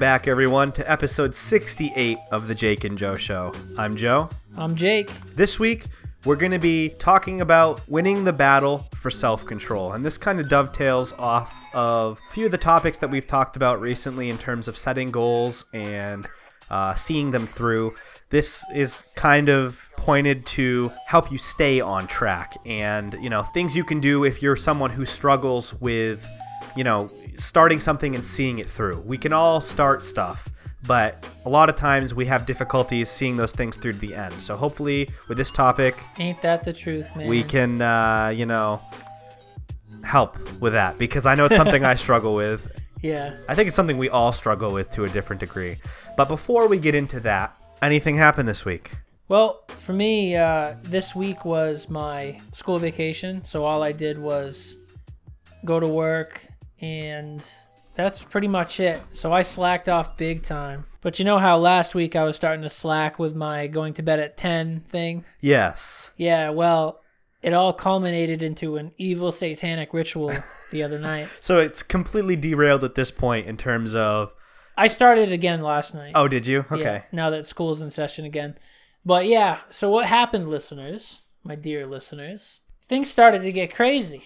Welcome back, everyone, to episode 68 of The Jake and Joe Show. I'm Joe. I'm Jake. This week, we're going to be talking about winning the battle for self control. And this kind of dovetails off of a few of the topics that we've talked about recently in terms of setting goals and uh, seeing them through. This is kind of pointed to help you stay on track and, you know, things you can do if you're someone who struggles with, you know, starting something and seeing it through. We can all start stuff, but a lot of times we have difficulties seeing those things through to the end. So hopefully, with this topic, Ain't that the truth, man? we can, uh, you know, help with that because I know it's something I struggle with. Yeah. I think it's something we all struggle with to a different degree. But before we get into that, anything happened this week? Well, for me, uh, this week was my school vacation, so all I did was go to work, and that's pretty much it. So I slacked off big time. But you know how last week I was starting to slack with my going to bed at 10 thing? Yes. Yeah, well, it all culminated into an evil satanic ritual the other night. So it's completely derailed at this point in terms of. I started again last night. Oh, did you? Yeah, Okay. now that school's in session again. But yeah, so what happened, listeners, my dear listeners? Things started to get crazy.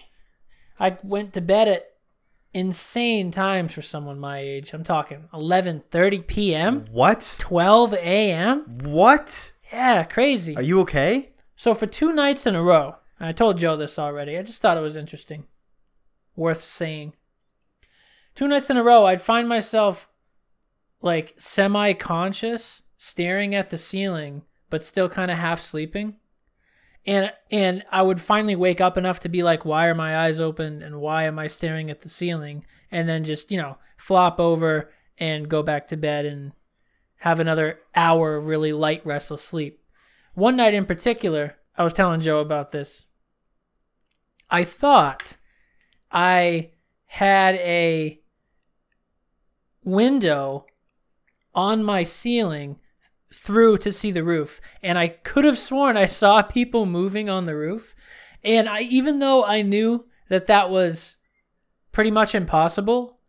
I went to bed at insane times for someone my age. I'm talking 11:30 p.m., What? 12 a.m. What? Yeah, crazy. Are you okay? So for two nights in a row, and I told Joe this already. I just thought it was interesting, worth saying. Two nights in a row, I'd find myself like semi-conscious, staring at the ceiling, but still kind of half sleeping. And and I would finally wake up enough to be like, why are my eyes open and why am I staring at the ceiling? And then just you know flop over and go back to bed and have another hour of really light, restless sleep. One night in particular, I was telling Joe about this. I thought I had a window on my ceiling through to see the roof, and I could have sworn I saw people moving on the roof. And I, even though I knew that that was pretty much impossible,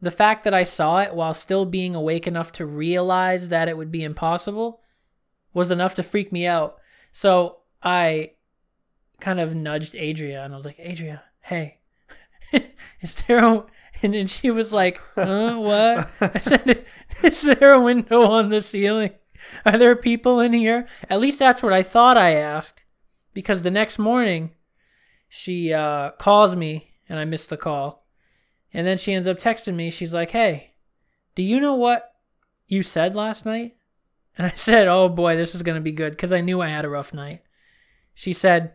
the fact that I saw it while still being awake enough to realize that it would be impossible was enough to freak me out. So I kind of nudged Adria and I was like, Adria, hey, is there a. And then she was like, huh, what? I said, is there a window on the ceiling? Are there people in here? At least that's what I thought I asked. Because the next morning, she uh, calls me and I missed the call. And then she ends up texting me. She's like, hey, do you know what you said last night? And I said, oh boy, this is going to be good because I knew I had a rough night. She said,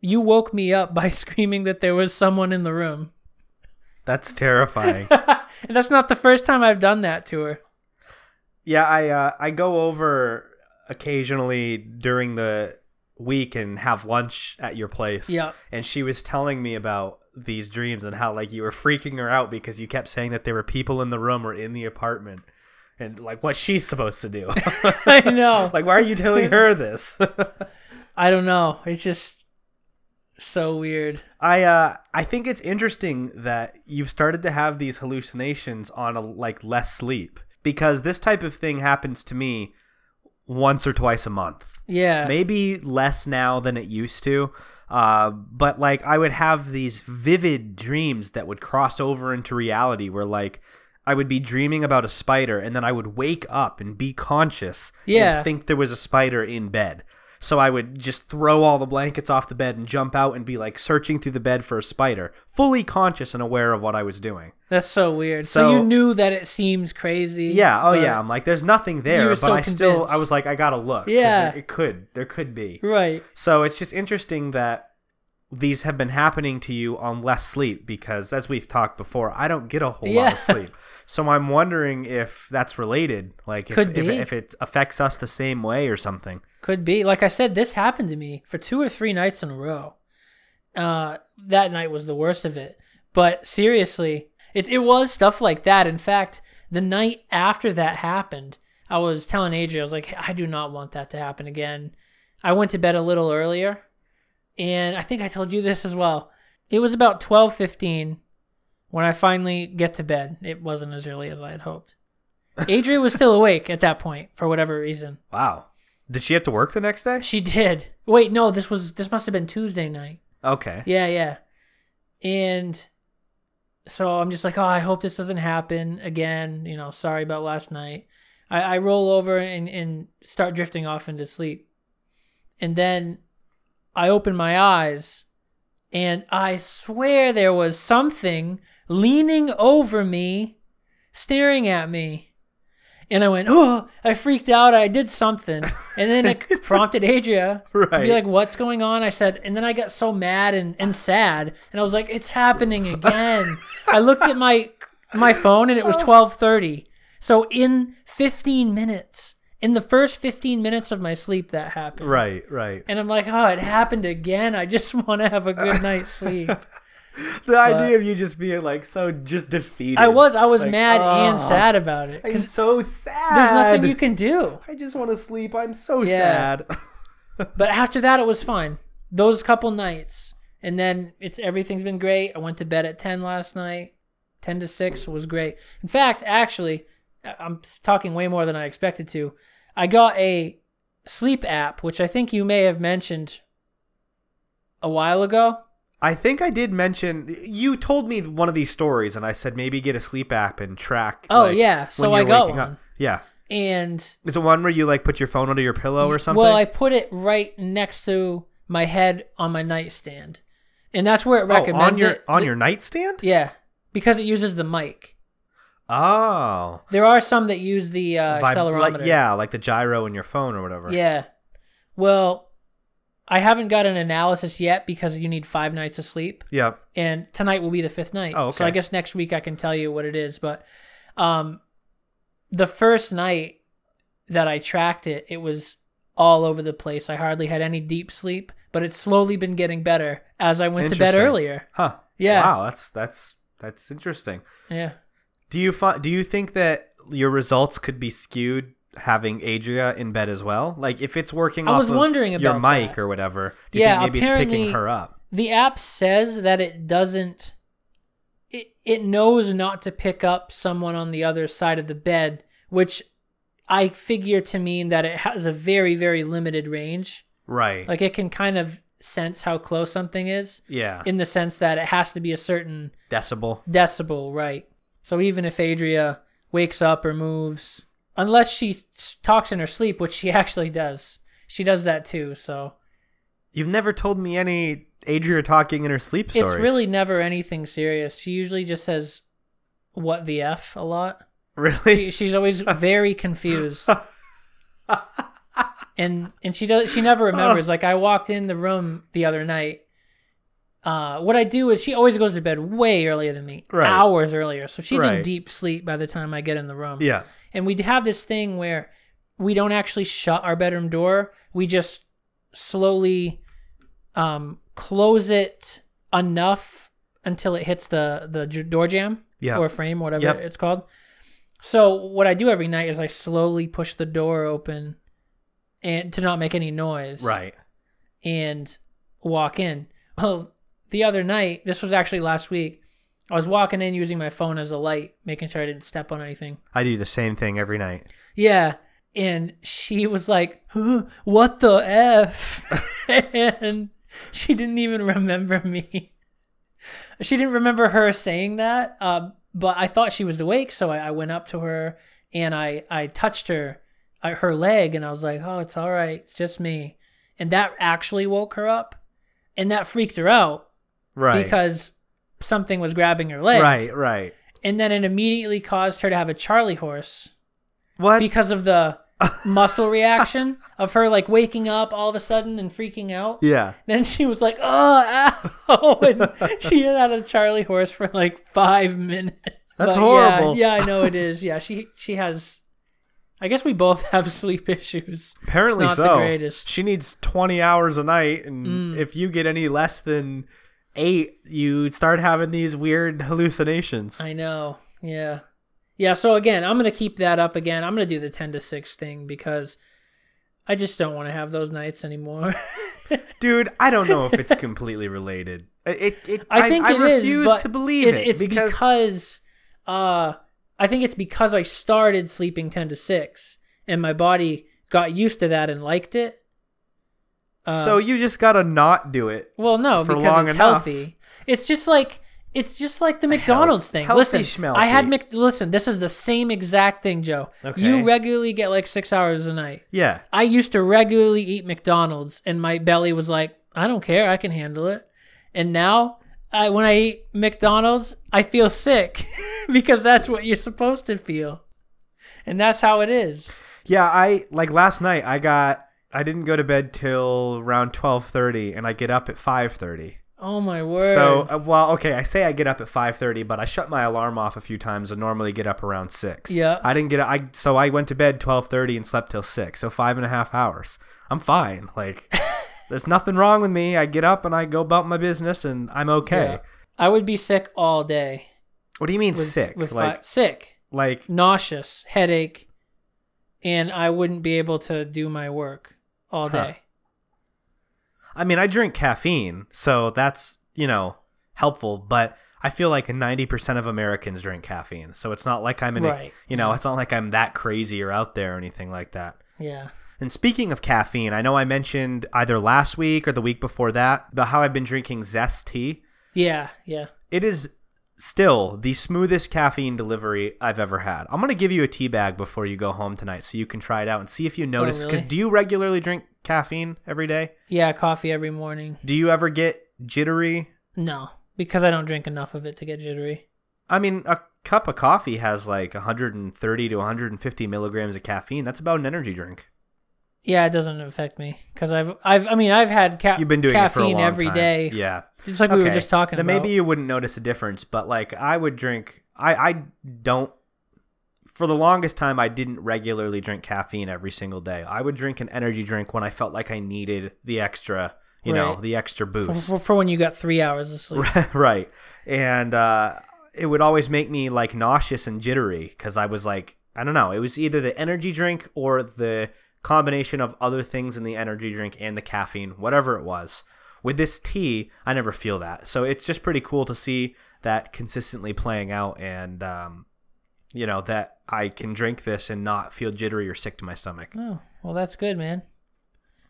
you woke me up by screaming that there was someone in the room. That's terrifying. and that's not the first time I've done that to her. Yeah, I uh, I go over occasionally during the week and have lunch at your place. Yeah. And she was telling me about these dreams and how like you were freaking her out because you kept saying that there were people in the room or in the apartment. And like what she's supposed to do. I know. like why are you telling her this? I don't know. It's just so weird. I uh I think it's interesting that you've started to have these hallucinations on a like less sleep because this type of thing happens to me once or twice a month. Yeah. Maybe less now than it used to. Uh, but like I would have these vivid dreams that would cross over into reality where like I would be dreaming about a spider and then I would wake up and be conscious Yeah. and think there was a spider in bed. So I would just throw all the blankets off the bed and jump out and be like searching through the bed for a spider, fully conscious and aware of what I was doing. That's so weird. So, So- you knew that it seems crazy. Yeah, oh yeah. I'm like, there's nothing there, but so I still. I was like, I gotta look. Yeah. it, it could, there could be. Right. So it's just interesting that these have been happening to you on less sleep because, as we've talked before, I don't get a whole lot of sleep. So I'm wondering if that's related, like if, Could if, if it affects us the same way or something. Could be. Like I said, this happened to me for two or three nights in a row. Uh, that night was the worst of it. But seriously, it, it was stuff like that. In fact, the night after that happened, I was telling Adria, I was like, I do not want that to happen again. I went to bed a little earlier, and I think I told you this as well. It was about twelve fifteen when I finally get to bed. It wasn't as early as I had hoped. Adria was still awake at that point for whatever reason. Wow. Did she have to work the next day? She did. Wait, no, this was this must have been Tuesday night. Okay. Yeah, yeah. And so I'm just like, oh, I hope this doesn't happen again. You know, sorry about last night. I, I roll over and, and start drifting off into sleep. And then I open my eyes and I swear there was something leaning over me, staring at me. And I went, oh, I freaked out. I did something. And then it prompted Adria to be like, what's going on? I said, and then I got so mad and, and sad. And I was like, it's happening again. I looked at my my phone and it was 1230. So in 15 minutes, in the first 15 minutes of my sleep, that happened. Right, right. And I'm like, oh, it happened again. I just want to have a good night's sleep. The idea of you just being like so just defeated. I was, I was Like, mad and sad about it. I'm so sad. There's nothing you can do. I just want to sleep. I'm so Yeah. sad. But after that, it was fine. Those couple nights, and then it's everything's been great. I went to bed at ten last night. Ten to six was great. In fact, actually, I'm talking way more than I expected to. I got a sleep app, which I think you may have mentioned a while ago. I think I did mention you told me one of these stories, and I said maybe get a sleep app and track. Oh, like, yeah. So you're I got waking up. one. Yeah, And is it one where you like put your phone under your pillow or something? Well, I put it right next to my head on my nightstand, and that's where it oh, on recommends your it. on your nightstand. yeah, because it uses the mic. Oh, There are some that use the uh, accelerometer. like yeah, like the gyro in your phone or whatever. Yeah. Well, I haven't got an analysis yet because you need five nights of sleep, Yep. and tonight will be the fifth night. Oh, okay. So I guess next week I can tell you what it is. But um, the first night that I tracked it, it was all over the place. I hardly had any deep sleep, but it's slowly been getting better as I went to bed earlier. Huh. Yeah. Wow, that's that's that's interesting. Yeah. Do you fi- do you think that your results could be skewed having Adria in bed as well? Like if it's working I off was of wondering your about mic that. or whatever, do you Yeah, think maybe it's picking her up? The app says that it doesn't it it knows not to pick up someone on the other side of the bed, which I figure to mean that it has a very very limited range. Right. Like it can kind of sense how close something is yeah. in the sense that it has to be a certain Decibel. decibel, right? So even if Adria wakes up or moves, unless she talks in her sleep, which she actually does, she does that too. So You've never told me any Adria talking in her sleep stories. it's really never anything serious. She usually just says "what the f" a lot. really. She, she's always very confused. and and she does she never remembers. Like I walked in the room the other night. Uh, what I do is she always goes to bed way earlier than me, Right. hours earlier. So she's in deep sleep by the time I get in the room. yeah. And we have this thing where we don't actually shut our bedroom door. We just slowly um, close it enough until it hits the the door jamb Yeah. or frame, whatever Yep. it's called. So what I do every night is I slowly push the door open and to not make any noise Right. and walk in. Well, the other night, this was actually last week, I was walking in using my phone as a light, making sure I didn't step on anything. I do the same thing every night. Yeah. And she was like, huh, What the F? and she didn't even remember me. She didn't remember her saying that. Uh, but I thought she was awake. So I, I went up to her and I, I touched her, uh, her leg, and I was like, Oh, it's all right. It's just me. And that actually woke her up. And that freaked her out Right. because something was grabbing her leg. right. Right. And then it immediately caused her to have a Charlie horse What? because of the muscle reaction of her like waking up all of a sudden and freaking out. yeah. Then she was like, "Oh, ow!" and she had had a Charlie horse for like five minutes. That's But horrible. Yeah, yeah, I know it is. Yeah, she she has. I guess we both have sleep issues. Apparently not so. the greatest. Mm. She needs 20 hours a night, and if you get any less than eight, you start having these weird hallucinations. I know. Yeah. Yeah, so again, I'm going to keep that up again. I'm going to do the 10 to 6 thing because I just don't want to have those nights anymore. Dude, I don't know if it's completely related. It, it, I think I, it is, refuse but to believe it, it's because, because uh I think it's because I started sleeping 10 to 6 and my body got used to that and liked it. Uh, so you just gotta not do it. well, no, for because long it's enough. healthy. It's just like it's just like the McDonald's thing. healthy Listen, I had schmelty. Mc, listen. This is the same exact thing, Joe. Okay. You regularly get like six hours a night. Yeah. I used to regularly eat McDonald's, and my belly was like, I don't care, I can handle it. And now, I, when I eat McDonald's, I feel sick because that's what you're supposed to feel, and that's how it is. Yeah, I like last night I got I didn't go to bed till around 12:30 and I get up at 5:30. Oh my word! So, uh, well, okay, I say I get up at 5:30, but I shut my alarm off a few times and normally get up around 6. Yeah. I didn't get I so I went to bed 12:30 and slept till 6. So five and a half hours. I'm fine. Like there's nothing wrong with me. I get up and I go about my business and I'm okay. Yeah. I would be sick all day. What do you mean With, sick? With like fi- sick, like nauseous, headache, and I wouldn't be able to do my work all Huh. day. I mean, I drink caffeine, so that's, you know, helpful, but I feel like 90% of Americans drink caffeine. So it's not like I'm in, a, Right. you know, it's not like I'm that crazy or out there or anything like that. Yeah. And speaking of caffeine, I know I mentioned either last week or the week before that about how I've been drinking Zest tea. Yeah. Yeah. It is still the smoothest caffeine delivery I've ever had. I'm going to give you a tea bag before you go home tonight so you can try it out and see if you oh, notice. Because Oh, really? do you regularly drink caffeine every day? Yeah. Coffee every morning. Do you ever get jittery? No, because I don't drink enough of it to get jittery. I mean, a cup of coffee has like 130 to 150 milligrams of caffeine. That's about an energy drink. Yeah, it doesn't affect me because I've I've I mean I've had ca- You've been doing it for a caffeine long every time. day. Yeah. just like we were just talking then about. maybe you wouldn't notice a difference, but like I would drink. I I don't. For the longest time, I didn't regularly drink caffeine every single day. I would drink an energy drink when I felt like I needed the extra, you know, Right. the extra for, boost. for, for when you got three hours of sleep. right. And uh, it would always make me like nauseous and jittery because I was like, I don't know, it was either the energy drink or the combination of other things in the energy drink and the caffeine, whatever it was. With this tea, I never feel that. So it's just pretty cool to see that consistently playing out and, um, you know, that I can drink this and not feel jittery or sick to my stomach. Oh, well, that's good, man.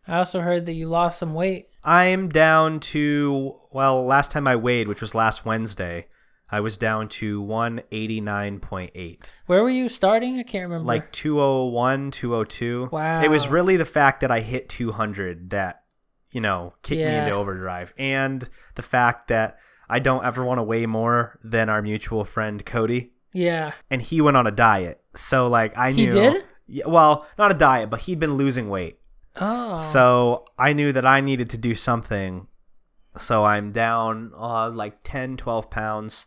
I also heard that you lost some weight. I'm down to well, last time I weighed, which was last Wednesday, I was down to 189.8. Where were you starting? I can't remember. Like 201, 202. Wow. It was really the fact that I hit 200 that, you know, kicked me into overdrive. And the fact that I don't ever want to weigh more than our mutual friend Cody. yeah, And he went on a diet. So, like, I He knew. did? Yeah, well, not a diet, but he'd been losing weight. oh, So I knew that I needed to do something. So I'm down uh, like 10, 12 pounds.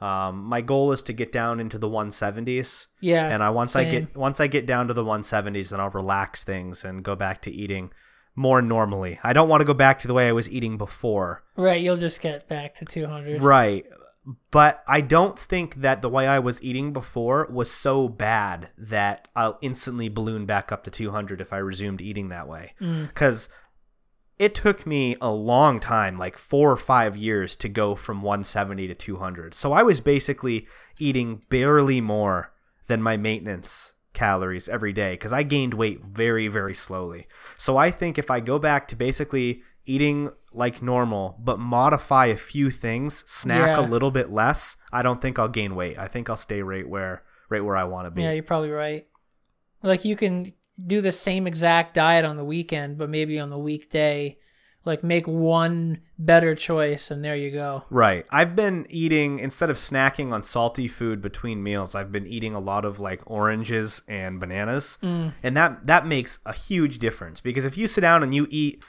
Um, my goal is to get down into the 170s. yeah. And I once I get once I get down to the 170s, then I'll relax things and go back to eating more normally. I don't want to go back to the way I was eating before. right, you'll just get back to two hundred. Right. But I don't think that the way I was eating before was so bad that I'll instantly balloon back up to 200 if I resumed eating that way. Because it took me a long time, like four or five years, to go from 170 to 200. So I was basically eating barely more than my maintenance calories every day because I gained weight very, very slowly. So I think if I go back to basically eating like normal, but modify a few things, snack a little bit less, I don't think I'll gain weight. I think I'll stay right where right where I want to be. Yeah, you're probably right. Like you can do the same exact diet on the weekend, but maybe on the weekday, like make one better choice, and there you go. Right. I've been eating instead of snacking on salty food between meals, I've been eating a lot of like oranges and bananas. Mm. And that that makes a huge difference because if you sit down and you eat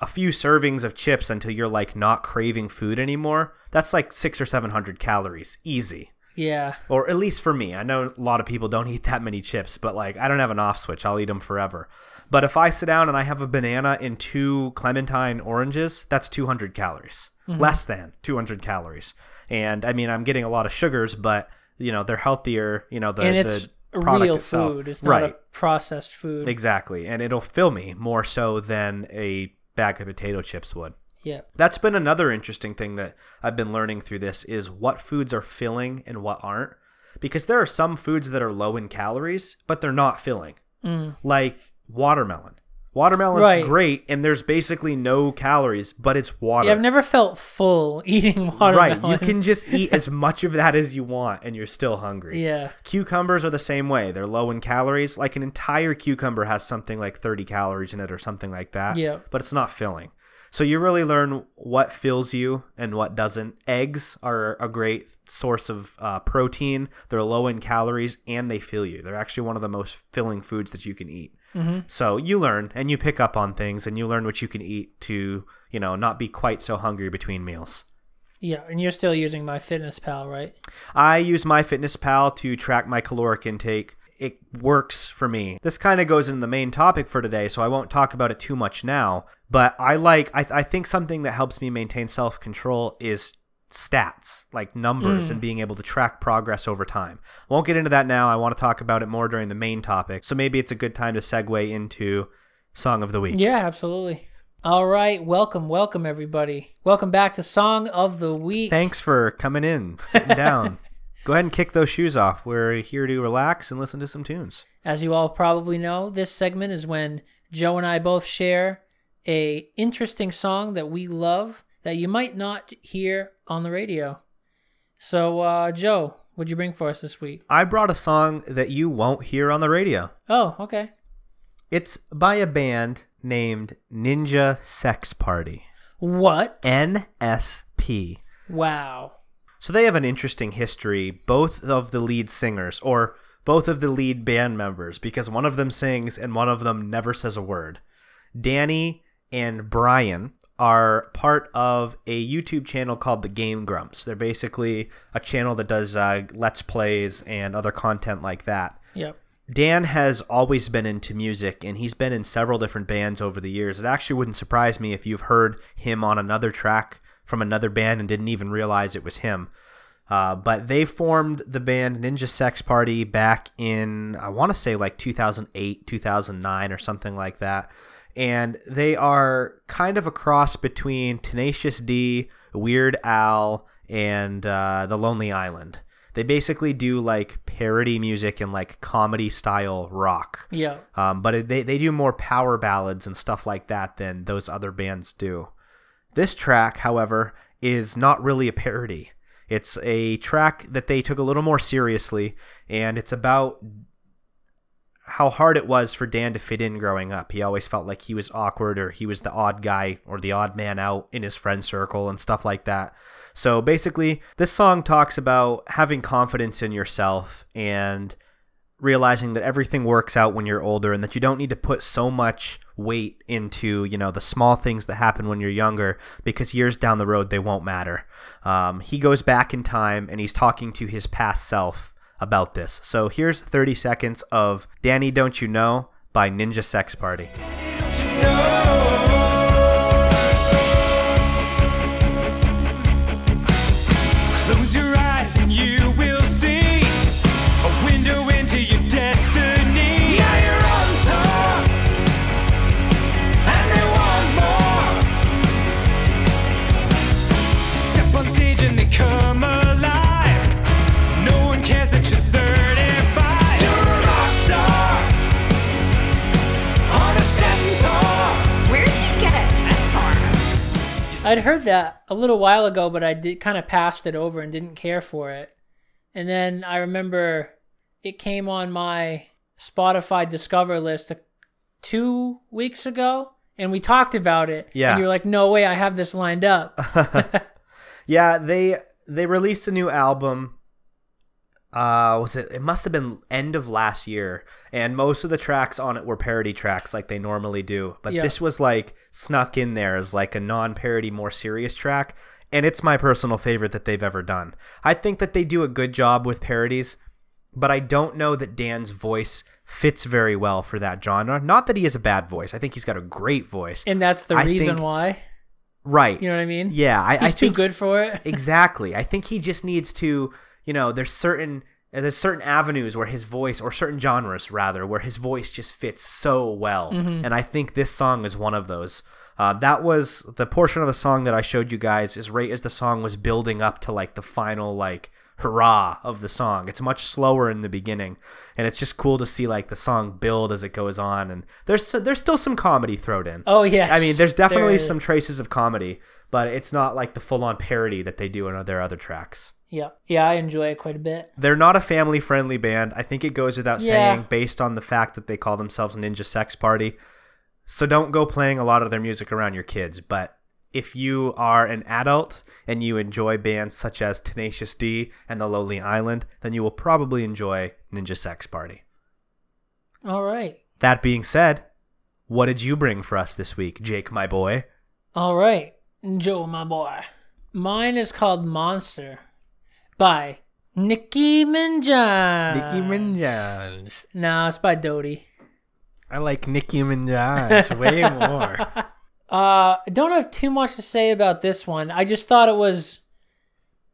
a few servings of chips until you're like not craving food anymore, that's like 6 or 700 calories easy. Yeah, Or at least for me. I know a lot of people don't eat that many chips, but like I don't have an off switch. I'll eat them forever. But if I sit down and I have a banana and two clementine oranges, that's 200 calories. Mm-hmm. Less than 200 calories. And I mean, I'm getting a lot of sugars, but you know, they're healthier, you know, the and it's the product real itself. food. It's not right. a processed food. Exactly. And it'll fill me more so than a bag of potato chips would. Yeah, That's been another interesting thing that I've been learning through this is what foods are filling and what aren't. because there are some foods that are low in calories, but they're not filling. Mm. Like watermelon. Watermelon's Right. great, and there's basically no calories, but it's water. Yeah, I've never felt full eating watermelon. Right, you can just eat as much of that as you want, and you're still hungry. Yeah. Cucumbers are the same way. They're low in calories. Like an entire cucumber has something like 30 calories in it or something like that. Yeah. But it's not filling. So you really learn what fills you and what doesn't. Eggs are a great source of uh, protein. They're low in calories and they fill you. They're actually one of the most filling foods that you can eat. Mm-hmm. So you learn and you pick up on things and you learn what you can eat to, you know, not be quite so hungry between meals. Yeah, and you're still using MyFitnessPal, right? I use MyFitnessPal to track my caloric intake. It works for me. This kind of goes into the main topic for today, so I won't talk about it too much now. But I like, I, I think something that helps me maintain self control is stats, like numbers, hmm. and being able to track progress over time. Won't get into that now. I want to talk about it more during the main topic. So maybe it's a good time to segue into Song of the Week. Yeah, absolutely. All right, welcome, welcome everybody. Welcome back to Song of the Week. Thanks for coming in, sitting down. Go ahead and kick those shoes off. We're here to relax and listen to some tunes. As you all probably know, this segment is when Joe and I both share a interesting song that we love that you might not hear on the radio. So, uh, Joe, what'd you bring for us this week? I brought a song that you won't hear on the radio. Oh, okay. It's by a band named Ninja Sex Party. What? NSP. wow. So they have an interesting history, both of the lead singers, or both of the lead band members, because one of them sings and one of them never says a word. Danny and Brian are part of a YouTube channel called The Game Grumps. They're basically a channel that does uh, Let's Plays and other content like that. Yep. Dan has always been into music and he's been in several different bands over the years. It actually wouldn't surprise me if you've heard him on another track from another band and didn't even realize it was him. Uh, but they formed the band Ninja Sex Party back in, I want to say like 2008, 2009, or something like that. And they are kind of a cross between Tenacious D, Weird Al, and uh, The Lonely Island. They basically do like parody music and like comedy style rock. Yeah. Um, but they, they do more power ballads and stuff like that than those other bands do. This track, however, is not really a parody. It's a track that they took a little more seriously, and it's about how hard it was for Dan to fit in growing up. He always felt like he was awkward or he was the odd guy or the odd man out in his friend circle and stuff like that. So basically, this song talks about having confidence in yourself and realizing that everything works out when you're older and that you don't need to put so much weight into you know the small things that happen when you're younger because years down the road they won't matter. Um, he goes back in time and he's talking to his past self about this. So here's 30 seconds of danny don't you know by ninja sex party I'd heard that a little while ago, but I did kind of passed it over and didn't care for it. And then I remember it came on my Spotify Discover list two weeks ago, and we talked about it. Yeah. And you're like, "No way, I have this lined up." Yeah, they they released a new album. Uh, was it? It must have been end of last year, and most of the tracks on it were parody tracks, like they normally do. But Yeah. this was like snuck in there as like a non-parody, more serious track, and it's my personal favorite that they've ever done. I think that they do a good job with parodies, but I don't know that Dan's voice fits very well for that genre. Not that he has a bad voice. I think he's got a great voice. and that's the I reason think- why. right. You know what I mean? Yeah, I, He's I too good for it. exactly. I think he just needs to, you know, there's certain there's certain avenues where his voice or certain genres rather where his voice just fits so well. And I think this song is one of those. Uh, that was the portion of the song that I showed you guys is right as the song was building up to like the final like hurrah of the song. It's much slower in the beginning, and it's just cool to see like the song build as it goes on. And there's there's still some comedy thrown in. Oh yeah I mean, there's definitely There- some traces of comedy, but it's not like the full on parody that they do in their other tracks. Yeah, yeah, I enjoy it quite a bit. They're not a family friendly band. I think it goes without Yeah. saying based on the fact that they call themselves Ninja Sex Party. So don't go playing a lot of their music around your kids. But if you are an adult and you enjoy bands such as Tenacious D and The Lonely Island, then you will probably enjoy Ninja Sex Party. All right, That being said, what did you bring for us this week, Jake, my boy? all right, Joe, my boy. Mine is called Monster by Nicki Minaj. Nicki Minaj. No, it's by Dodie. I like Nicki Minaj way more. Uh, I don't have too much to say about this one. I just thought it was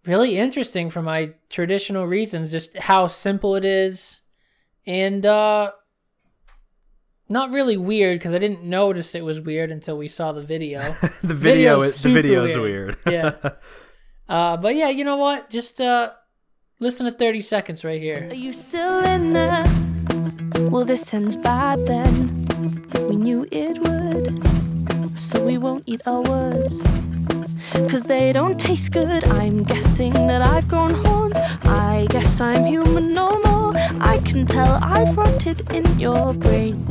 really interesting for my traditional reasons, just how simple it is, and uh, not really weird because I didn't notice it was weird until we saw the video. the video Video's is the video is weird. weird. Yeah. uh, but yeah, you know what? Just uh, listen to 30 seconds right here. Are you still in there? Well, this ends bad then. We knew it would. So we won't eat our words. Cause they don't taste good. I'm guessing that I've grown horns. I guess I'm human no more. I can tell I've rotted in your brain.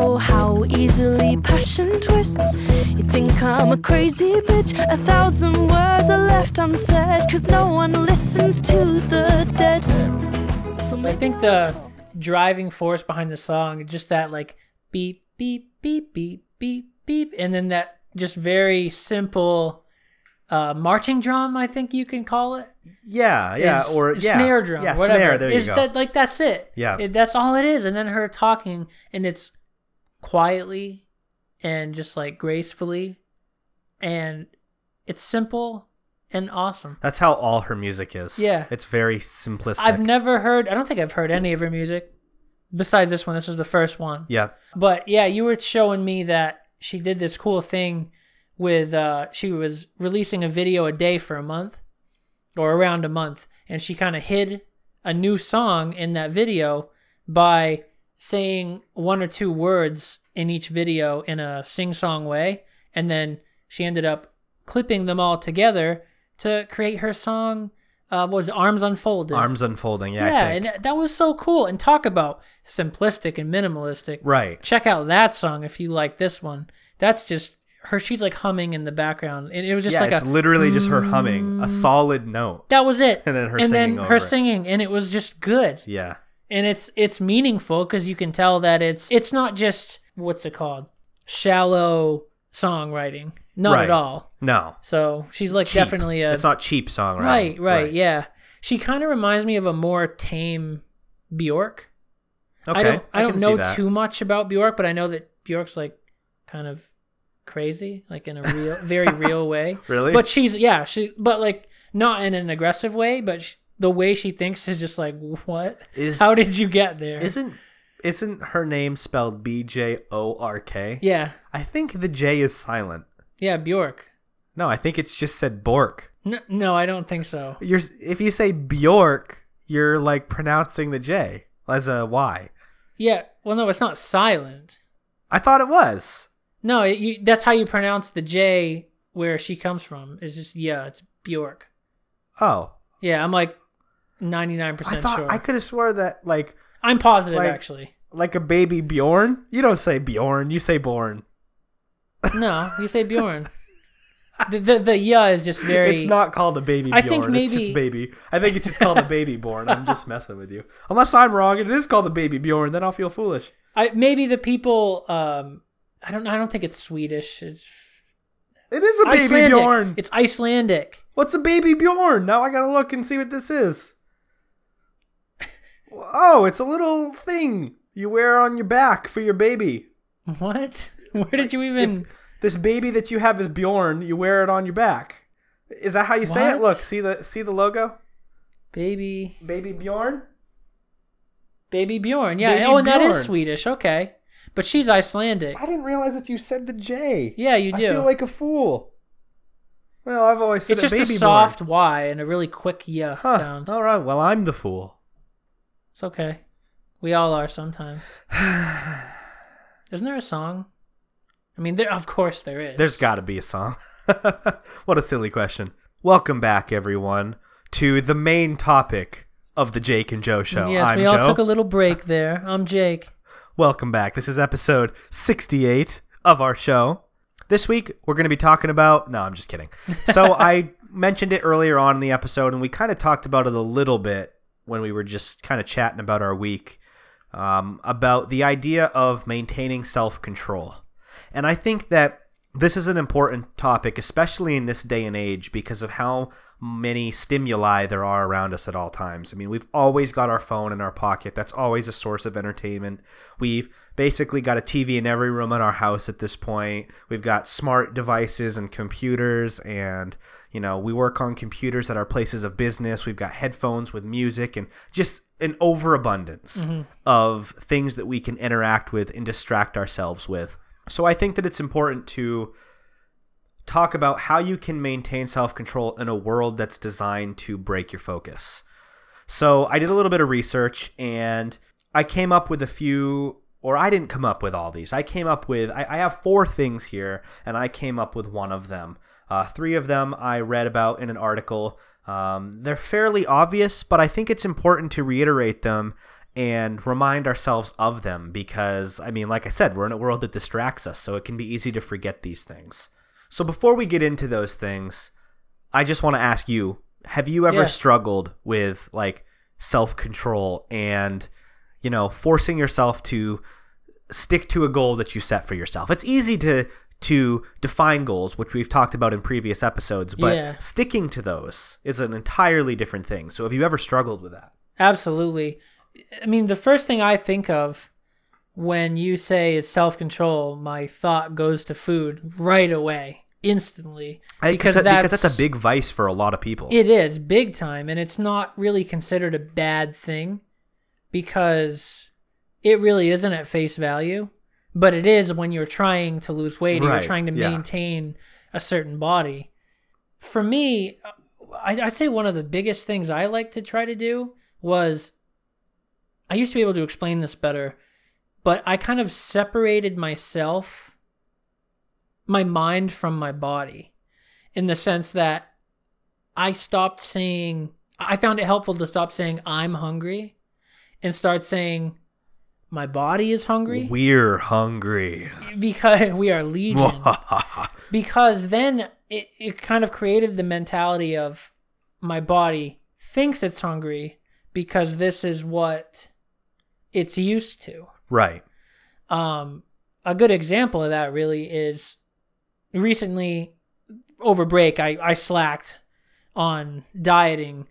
Oh, how easily passion twists. You think I'm a crazy bitch? A thousand words are left unsaid. Cause no one listens to the dead. So I think the driving force behind the song, just that like beep, beep, beep, beep, beep, beep, and then that just very simple uh, marching drum, I think you can call it. Yeah, yeah, is- or yeah, snare drum, yeah, whatever. snare. There you Is go. That, like that's it. Yeah. It- that's all it is. And then her talking, and it's quietly and just like gracefully, and it's simple and awesome. That's how all her music is. Yeah. it's very simplistic. I've never heard. I don't think I've heard any of her music besides this one. This is the first one. Yeah, But yeah, you were showing me that she did this cool thing with uh she was releasing a video a day for a month or around a month and she kind of hid a new song in that video by saying one or two words in each video in a sing-song way and then she ended up clipping them all together to create her song uh was arms unfolded arms unfolding. Yeah, yeah and that was so cool and talk about simplistic and minimalistic right. check out that song if you like this one. That's just her. She's like humming in the background, and it was just yeah, like it's a. literally just her humming a solid note. that was it. and then her and singing then her it. singing, and it was just good. Yeah, And it's it's meaningful because you can tell that it's it's not just what's it called shallow songwriting. Not Right. at all. no, So she's like cheap. definitely a It's not cheap songwriting. right, right, yeah. She kind of reminds me of a more tame Bjork. Okay, I don't I, don't know too much about Bjork, but I know that Bjork's like kind of crazy, like in a real, very real way. Really? But she's yeah, she but like not in an aggressive way, but sh the way she thinks is just like what? Is- How did you get there? Isn't isn't her name spelled B J O R K? yeah, I think the J is silent. yeah, Bjork. No, I think it's just said Bork. No, no, I don't think so. You're if you say Bjork, you're like pronouncing the J as a Y. Yeah, well, no, it's not silent. I thought it was. No, it, you, that's how you pronounce the J where she comes from. It's just yeah, it's Bjork. Oh, Yeah, I'm like ninety nine I percent thought sure. I could have swore that like I'm positive like- actually. like a baby Bjorn. You don't say Bjorn, you say Born. No, you say Bjorn. the, the the yeah is just very. It's not called a baby I Bjorn. think It's just baby. I think it's just called a baby Born. I'm just messing with you. Unless I'm wrong and it is called a baby Bjorn, then I'll feel foolish. I maybe the people. Um, I don't. I don't think it's Swedish. It's It is a baby Icelandic. Bjorn. It's Icelandic. What's a baby Bjorn? Now I gotta look and see what this is. Oh, it's a little thing you wear on your back for your baby. What? Where did you even? This baby that you have is Bjorn. You wear it on your back. Is that how you say it? Look, see the see the logo, baby, baby Bjorn. baby Bjorn. Yeah. Baby oh, and that is Swedish. Okay, but she's Icelandic. I didn't realize that you said the J. Yeah, you do. I feel like a fool. Well, I've always said It's just a soft born. Y and a really quick yeah Huh. sound. All right. Well, I'm the fool. It's okay. We all are sometimes. Isn't there a song? I mean, there of course there is. There's got to be a song. what a silly question. Welcome back, everyone, to the main topic of the Jake and Joe show. yes, I'm we Joe. all took a little break there. I'm Jake. Welcome back. This is episode 68 of our show. This week, we're going to be talking about. No, I'm just kidding. So, I mentioned it earlier on in the episode, and we kind of talked about it a little bit when we were just kind of chatting about our week um, about the idea of maintaining self control. And I think that this is an important topic, especially in this day and age, because of how many stimuli there are around us at all times. I mean, we've always got our phone in our pocket. That's always a source of entertainment. We've basically got a TV in every room in our house at this point. We've got smart devices and computers, and, you know, we work on computers at our places of business. We've got headphones with music and just an overabundance mm-hmm. of things that we can interact with and distract ourselves with. So I think that it's important to talk about how you can maintain self control in a world that's designed to break your focus. So I did a little bit of research and I came up with a few, or I didn't come up with all these. I came up with, I, I have four things here and I came up with one of them. Uh, three of them I read about in an article. Um, they're fairly obvious, but I think it's important to reiterate them and remind ourselves of them because, I mean, like I said, we're in a world that distracts us, so it can be easy to forget these things. So before we get into those things, I just want to ask you have you ever Yeah. struggled with like self control and, you know, forcing yourself to stick to a goal that you set for yourself? It's easy to to define goals, which we've talked about in previous episodes, but Yeah. sticking to those is an entirely different thing. So have you ever struggled with that? Absolutely. I mean, the first thing I think of when you say is self control, my thought goes to food right away, instantly. I because that- that's, because that's a big vice for a lot of people. It is big time, and it's not really considered a bad thing because it really isn't at face value. But it is when you're trying to lose weight or Right, you're trying to yeah. maintain a certain body. For me, I, I'd say one of the biggest things I like to try to do was I used to be able to explain this better, but I kind of separated myself, my mind from my body, in the sense that I stopped saying, I found it helpful to stop saying I'm hungry and start saying my body is hungry We're hungry. because we are legion. because then it, it kind of created the mentality of my body thinks it's hungry because this is what it's used to. Right. Um, a good example of that really is recently over break, I, I slacked on dieting,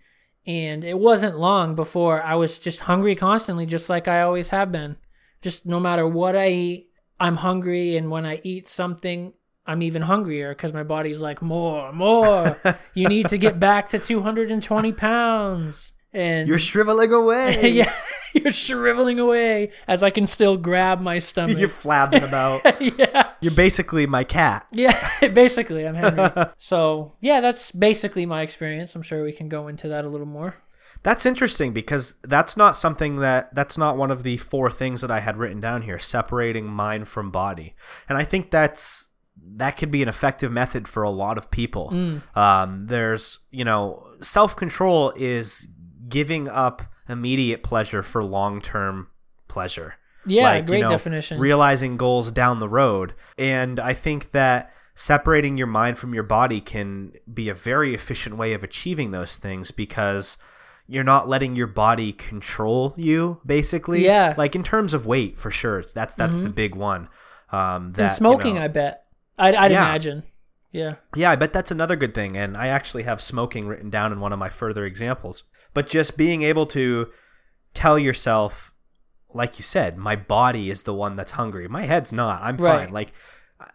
and it wasn't long before I was just hungry constantly, just like I always have been. Just no matter what I eat, I'm hungry, and when I eat something, I'm even hungrier because my body's like, more, more. you need to get back to 220 pounds. And You're shriveling away. yeah, you're shriveling away as I can still grab my stomach. You're flabbing about. yeah, You're basically my cat. yeah. Basically, I'm Henry. so yeah, that's basically my experience. I'm sure we can go into that a little more. That's interesting because that's not something that that's not one of the four things that I had written down here, separating mind from body. And I think that's that could be an effective method for a lot of people. Um, there's, you know, self-control is giving up immediate pleasure for long-term pleasure. Yeah, Like, you great know, definition. Realizing goals down the road. And I think that separating your mind from your body can be a very efficient way of achieving those things because you're not letting your body control you basically Yeah. like in terms of weight for sure that's that's the big one um that and you smoking, know- I bet. I'd, I'd Yeah. imagine. Yeah. yeah, I bet that's another good thing. And I actually have smoking written down in one of my further examples. But just being able to tell yourself, like you said, my body is the one that's hungry. My head's not. I'm Right. fine. Like,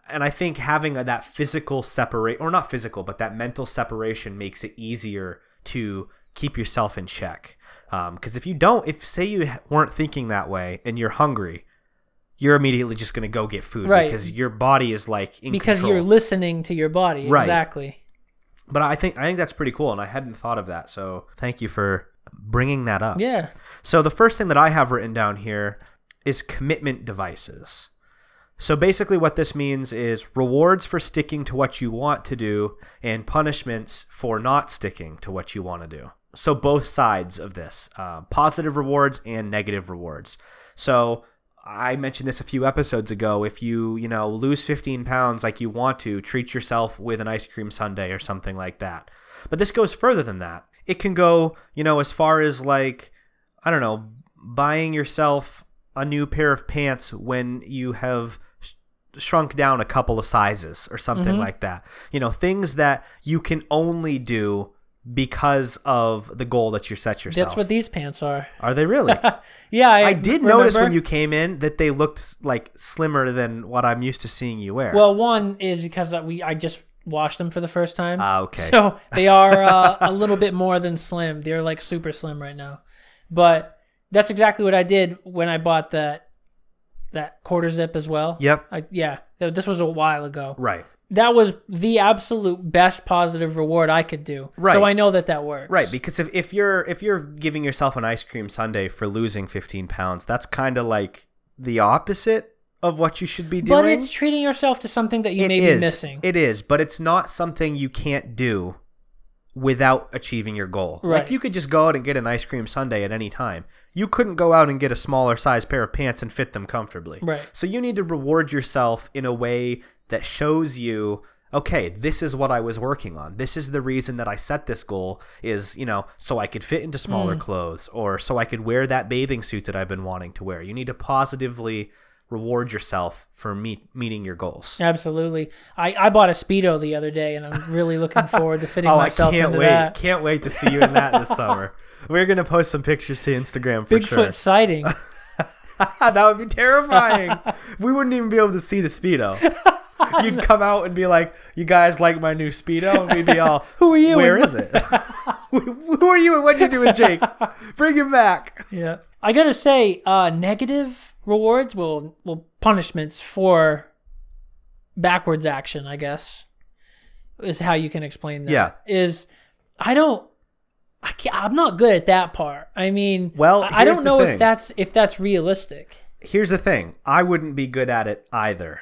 and I think having a, that physical separate, or not physical, but that mental separation makes it easier to keep yourself in check. Um, because if you don't, if say you weren't thinking that way and you're hungry, you're immediately just going to go get food Right. because your body is like in Because control. you're listening to your body. Right. Exactly. But I think I think that's pretty cool, and I hadn't thought of that. So thank you for bringing that up. Yeah. So the first thing that I have written down here is commitment devices. So basically, what this means is rewards for sticking to what you want to do and punishments for not sticking to what you want to do. So both sides of this, uh, positive rewards and negative rewards. So I mentioned this a few episodes ago. If you, you know, lose 15 pounds like you want to, treat yourself with an ice cream sundae or something like that. But this goes further than that. It can go, you know, as far as like, I don't know, buying yourself a new pair of pants when you have sh- shrunk down a couple of sizes or something mm-hmm. like that. You know, things that you can only do because of the goal that you set yourself. That's what these pants are. Are they really? Yeah, I, I did notice when you came in that they looked like slimmer than what I'm used to seeing you wear. Well, one is because we I just washed them for the first time. Ah, okay. So they are uh, a little bit more than slim. They're like super slim right now. But that's exactly what I did when I bought that that quarter zip as well. Yep. I, yeah. This was a while ago. right. That was the absolute best positive reward I could do. Right. So I know that that works. Right, because if, if you're if you're giving yourself an ice cream sundae for losing 15 pounds, that's kind of like the opposite of what you should be doing. But it's treating yourself to something that you It may is. be missing. It is, but it's not something you can't do without achieving your goal. Right. Like you could just go out and get an ice cream sundae at any time. You couldn't go out and get a smaller size pair of pants and fit them comfortably. Right. So you need to reward yourself in a way that shows you okay, this is what I was working on. This is the reason that I set this goal is, you know, so I could fit into Mm. smaller clothes or so I could wear that bathing suit that I've been wanting to wear. You need to positively reward yourself for meet, meeting your goals. Absolutely. I, I bought a Speedo the other day and I'm really looking forward to fitting Oh, I myself can't into wait! that. Can't wait to see you in that this summer. We're gonna post some pictures to Instagram for Bigfoot sure. sighting. that would be terrifying. we wouldn't even be able to see the speedo. You'd come out and be like, "You guys like my new speedo?" And we'd be all, Who are you Where is it? Who are you and what'd you do with Jake? Bring him back." Yeah. I gotta say, uh, negative rewards will will punishments for backwards action. I guess is how you can explain that. Yeah. Is I don't. I I'm not good at that part. I mean, Well, I, don't know if that's if that's realistic. Here's the thing: I wouldn't be good at it either.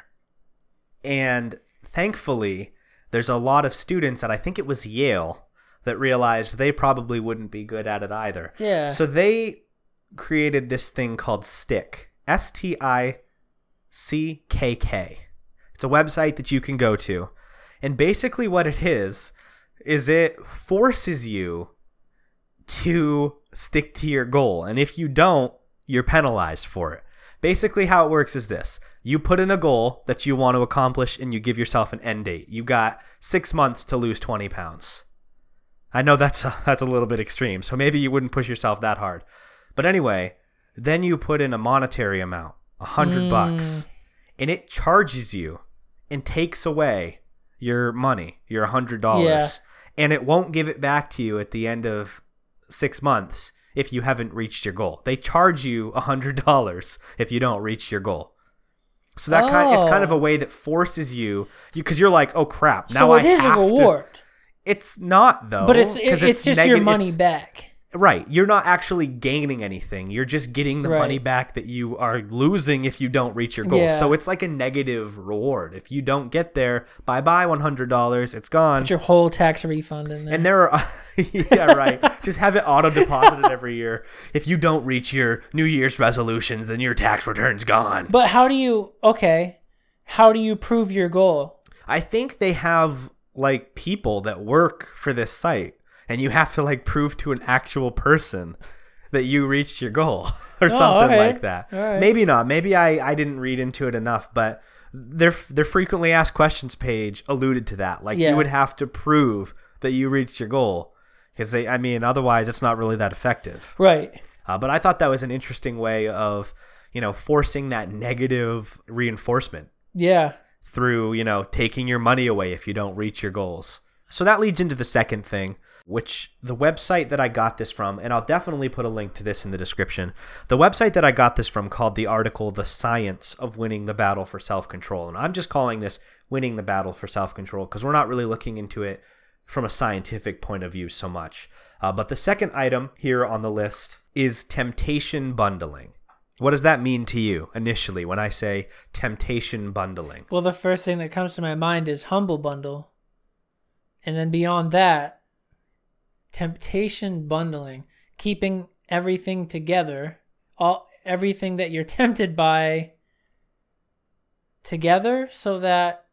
And thankfully, there's a lot of students, and I think it was Yale, that realized they probably wouldn't be good at it either. Yeah. So they created this thing called stickK. S T I C K K. It's a website that you can go to. And basically what it is is it forces you to stick to your goal. And if you don't, you're penalized for it. Basically how it works is this. You put in a goal that you want to accomplish and you give yourself an end date. You got 6 months to lose 20 pounds. I know that's that's a little bit extreme, so maybe you wouldn't push yourself that hard. But anyway, then you put in a monetary amount, a hundred bucks, mm. and it charges you and takes away your money, your hundred dollars, Yeah. and it won't give it back to you at the end of six months if you haven't reached your goal. They charge you a hundred dollars if you don't reach your goal. So that kind it's kind of a Oh. way that forces you because you're like, oh crap, now so it I is a have to- it's not though, but it's 'cause it's, just your money it's- back. Right, you're not actually gaining anything. You're just getting the Right. money back that you are losing if you don't reach your goal. Yeah. So it's like a negative reward. If you don't get there, bye bye, one hundred dollars. It's gone. Put your whole tax refund in there. And there are, yeah, right. Just have it auto deposited every year. If you don't reach your New Year's resolutions, then your tax return's gone. but how do you? Okay, how do you prove your goal? I think they have like people that work for this site, and you have to like prove to an actual person that you reached your goal or something okay. like that. Right. Maybe not. Maybe I, I didn't read into it enough, but their their frequently asked questions page alluded to that. Like Yeah. you would have to prove that you reached your goal because they. I mean, otherwise it's not really that effective. Right. Uh, but I thought that was an interesting way of you know forcing that negative reinforcement Yeah. through, you know, taking your money away if you don't reach your goals. So that leads into the second thing, which the website that I got this from, and I'll definitely put a link to this in the description. The website that I got this from called the article The Science of Winning the Battle for Self Control. And I'm just calling this Winning the Battle for Self Control because we're not really looking into it from a scientific point of view so much. Uh, but the second item here on the list is temptation bundling. What does that mean to you initially when I say temptation bundling? Well, the first thing that comes to my mind is Humble Bundle. And then beyond that, temptation bundling, keeping everything together, all everything that you're tempted by together so that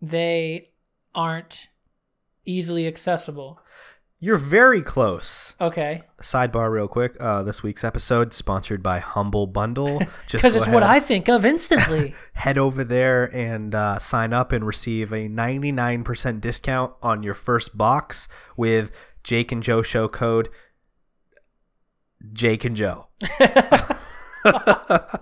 they aren't easily accessible. You're very close. Okay. Sidebar, real quick. Uh, this week's episode sponsored by Humble Bundle. Just Because it's what. I think of instantly. head over there and uh, sign up and receive a 99% discount on your first box with Jake and Joe show code Jake and Joe.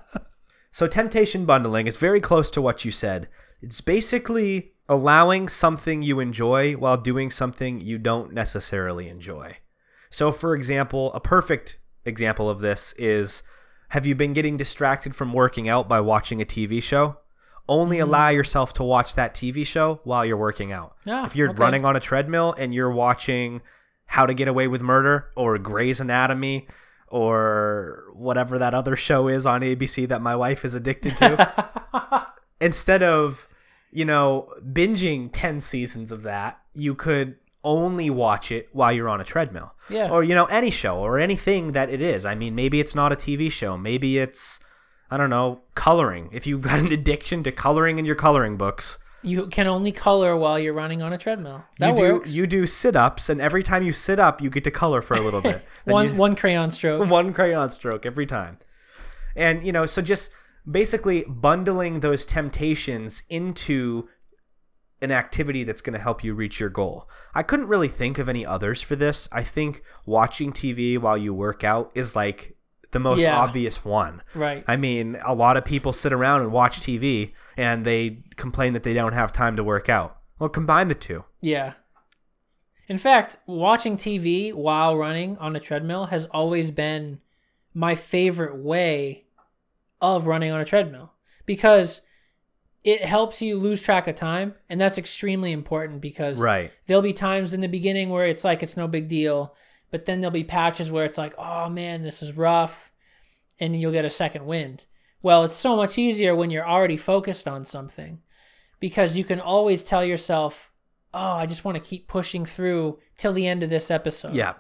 so temptation bundling is very close to what you said. It's basically allowing something you enjoy while doing something you don't necessarily enjoy. So for example, a perfect example of this is have you been getting distracted from working out by watching a TV show? Only allow yourself to watch that TV show while you're working out. Ah, if you're okay. running on a treadmill and you're watching How to Get Away with Murder or Grey's Anatomy or whatever that other show is on ABC that my wife is addicted to, instead of, you know, binging 10 seasons of that, you could only watch it while you're on a treadmill. Yeah. Or, you know, any show or anything that it is. I mean, maybe it's not a TV show. Maybe it's, I don't know, coloring. If you've got an addiction to coloring in your coloring books, you can only color while you're running on a treadmill. That you do works. you do sit-ups and every time you sit up, you get to color for a little bit. One you- one crayon stroke. one crayon stroke every time. And you know, so just basically bundling those temptations into an activity that's going to help you reach your goal. I couldn't really think of any others for this. I think watching TV while you work out is like the most Yeah. obvious one. Right. I mean, a lot of people sit around and watch TV and they complain that they don't have time to work out. Well, combine the two. Yeah. In fact, watching TV while running on a treadmill has always been my favorite way of running on a treadmill because it helps you lose track of time and that's extremely important because Right. there'll be times in the beginning where it's like it's no big deal, but then there'll be patches where it's like, "Oh man, this is rough." And you'll get a second wind. Well, it's so much easier when you're already focused on something because you can always tell yourself, "Oh, I just want to keep pushing through till the end of this episode." Yeah.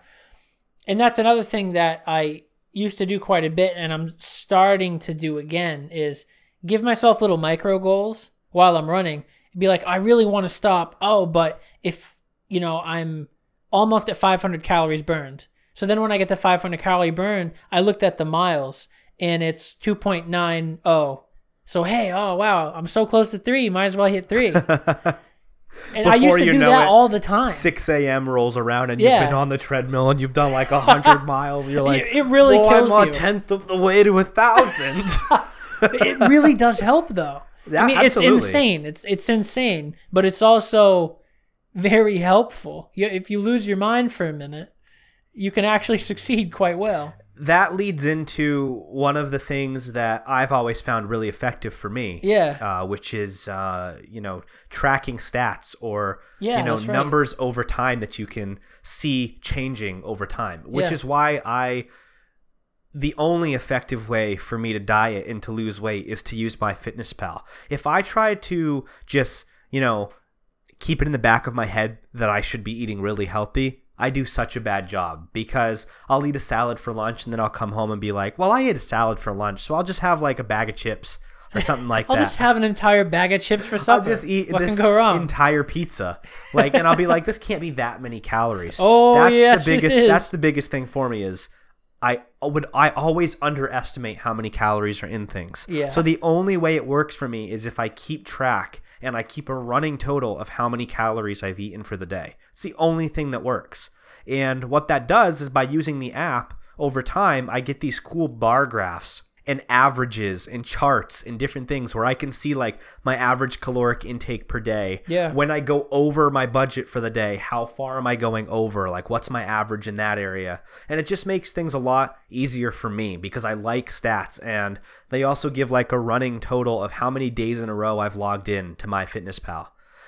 And that's another thing that I used to do quite a bit and I'm starting to do again is give myself little micro goals while I'm running. Be like, I really want to stop. Oh, but if, you know, I'm almost at 500 calories burned. So then when I get to 500 calorie burn, I looked at the miles and it's 2.90. So hey, oh wow, I'm so close to 3, might as well hit 3. And I used to you do that it, all the time. 6 a.m. rolls around and Yeah. you've been on the treadmill and you've done like a hundred miles. You're like, It- it really well, kills I'm a tenth of the way to a thousand. it really does help though. Yeah, I mean, absolutely. it's insane. It's it's insane, but it's also very helpful. You, if you lose your mind for a minute, you can actually succeed quite well. That leads into one of the things that I've always found really effective for me. Yeah. Uh, which is, uh, you know, tracking stats or, Yeah, you know, right. numbers over time that you can see changing over time, which Yeah. is why I. The only effective way for me to diet and to lose weight is to use MyFitnessPal. If I try to just, you know, keep it in the back of my head that I should be eating really healthy, I do such a bad job because I'll eat a salad for lunch and then I'll come home and be like, well, I ate a salad for lunch, so I'll just have like a bag of chips or something like that. I'll just have an entire bag of chips for supper. I'll just eat what this can go wrong? entire pizza, like, and I'll be like, this can't be that many calories. Oh, that's yes, the biggest. is. That's the biggest thing for me is I would I always underestimate how many calories are in things. Yeah. So the only way it works for me is if I keep track and I keep a running total of how many calories I've eaten for the day. It's the only thing that works. And what that does is by using the app over time, I get these cool bar graphs and averages and charts and different things where I can see like my average caloric intake per day. Yeah. When I go over my budget for the day, how far am I going over? Like what's my average in that area? And it just makes things a lot easier for me because I like stats and they also give like a running total of how many days in a row I've logged in to MyFitnessPal.